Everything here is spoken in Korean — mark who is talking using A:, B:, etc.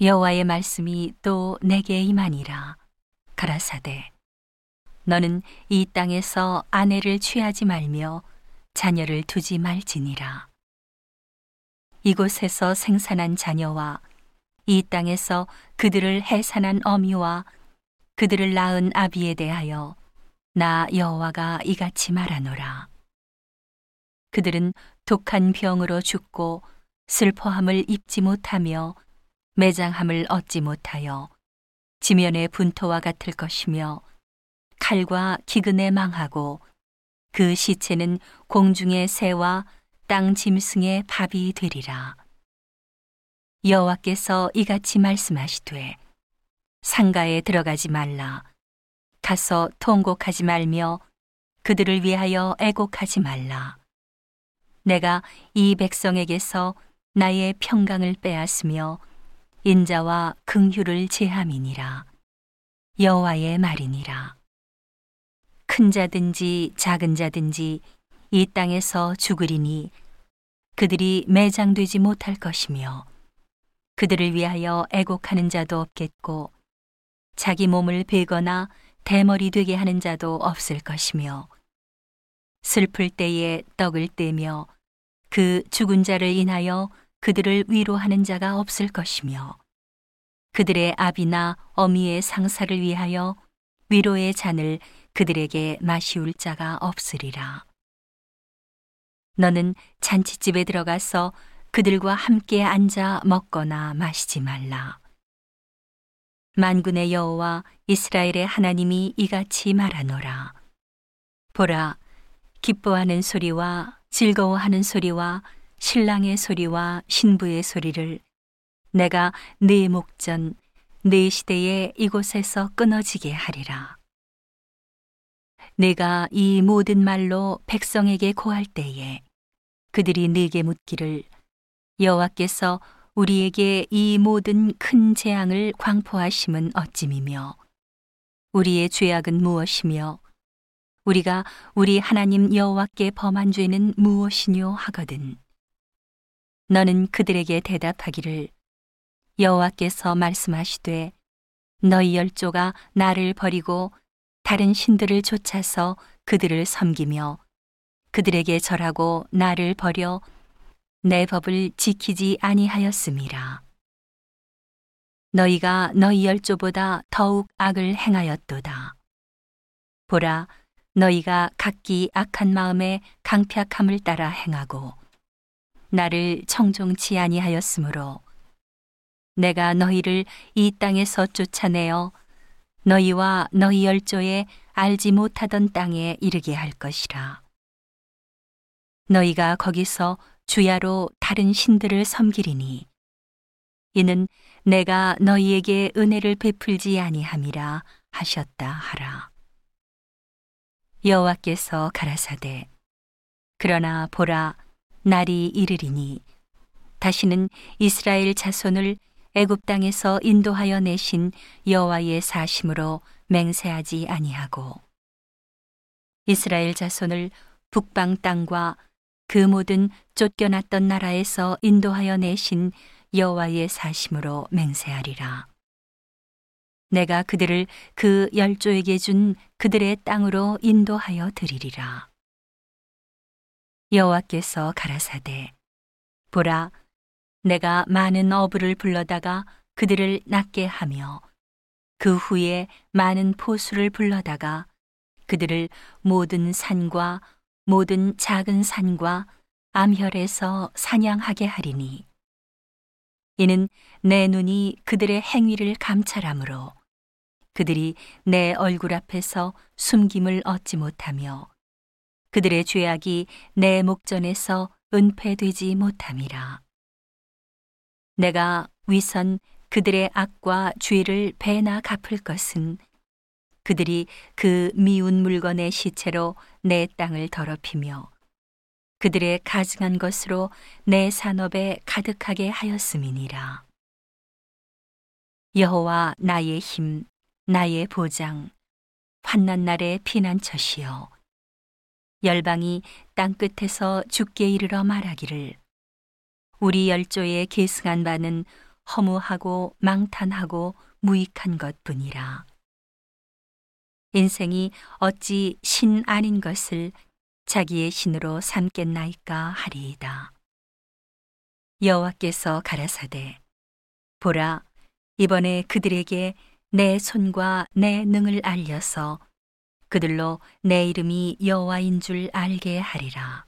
A: 여호와의 말씀이 또 내게 임하니라. 가라사대 너는 이 땅에서 아내를 취하지 말며 자녀를 두지 말지니라. 이곳에서 생산한 자녀와 이 땅에서 그들을 해산한 어미와 그들을 낳은 아비에 대하여 나 여호와가 이같이 말하노라. 그들은 독한 병으로 죽고 슬퍼함을 입지 못하며 매장함을 얻지 못하여 지면의 분토와 같을 것이며 칼과 기근에 망하고 그 시체는 공중의 새와 땅 짐승의 밥이 되리라. 여호와께서 이같이 말씀하시되 상가에 들어가지 말라 가서 통곡하지 말며 그들을 위하여 애곡하지 말라. 내가 이 백성에게서 나의 평강을 빼앗으며 인자와 긍휼을 제함이니라. 여호와의 말이니라. 큰 자든지 작은 자든지 이 땅에서 죽으리니 그들이 매장되지 못할 것이며 그들을 위하여 애곡하는 자도 없겠고 자기 몸을 베거나 대머리 되게 하는 자도 없을 것이며 슬플 때에 떡을 떼며 그 죽은 자를 인하여 그들을 위로하는 자가 없을 것이며 그들의 아비나 어미의 상사를 위하여 위로의 잔을 그들에게 마시울 자가 없으리라. 너는 잔치집에 들어가서 그들과 함께 앉아 먹거나 마시지 말라. 만군의 여호와 이스라엘의 하나님이 이같이 말하노라. 보라, 기뻐하는 소리와 즐거워하는 소리와 신랑의 소리와 신부의 소리를 내가 네 목전, 네 시대에 이곳에서 끊어지게 하리라. 내가 이 모든 말로 백성에게 고할 때에 그들이 네게 묻기를 여호와께서 우리에게 이 모든 큰 재앙을 광포하심은 어찌미며 우리의 죄악은 무엇이며 우리가 우리 하나님 여호와께 범한 죄는 무엇이뇨 하거든 너는 그들에게 대답하기를 여호와께서 말씀하시되 너희 열조가 나를 버리고 다른 신들을 쫓아서 그들을 섬기며 그들에게 절하고 나를 버려 내 법을 지키지 아니하였음이라. 너희가 너희 열조보다 더욱 악을 행하였도다. 보라, 너희가 각기 악한 마음에 강팍함을 따라 행하고 나를 청종치 아니하였으므로 내가 너희를 이 땅에서 쫓아내어 너희와 너희 열조에 알지 못하던 땅에 이르게 할 것이라. 너희가 거기서 주야로 다른 신들을 섬기리니 이는 내가 너희에게 은혜를 베풀지 아니함이라 하셨다 하라. 여호와께서 가라사대 그러나 보라 날이 이르리니 다시는 이스라엘 자손을 애굽 땅에서 인도하여 내신 여호와의 사심으로 맹세하지 아니하고 이스라엘 자손을 북방 땅과 그 모든 쫓겨났던 나라에서 인도하여 내신 여호와의 사심으로 맹세하리라. 내가 그들을 그 열조에게 준 그들의 땅으로 인도하여 드리리라. 여호와께서 가라사대 보라 내가 많은 어부를 불러다가 그들을 낫게 하며 그 후에 많은 포수를 불러다가 그들을 모든 산과 모든 작은 산과 암혈에서 사냥하게 하리니 이는 내 눈이 그들의 행위를 감찰하므로 그들이 내 얼굴 앞에서 숨김을 얻지 못하며 그들의 죄악이 내 목전에서 은폐되지 못함이라. 내가 위선 그들의 악과 죄를 배나 갚을 것은 그들이 그 미운 물건의 시체로 내 땅을 더럽히며 그들의 가증한 것으로 내 산업에 가득하게 하였음이니라. 여호와 나의 힘, 나의 보장, 환난 날의 피난처시여. 열방이 땅 끝에서 죽게 이르러 말하기를 우리 열조에 계승한 바는 허무하고 망탄하고 무익한 것뿐이라. 인생이 어찌 신 아닌 것을 자기의 신으로 삼겠나이까 하리이다. 여호와께서 가라사대 보라 이번에 그들에게 내 손과 내 능을 알려서 그들로 내 이름이 여호와인 줄 알게 하리라.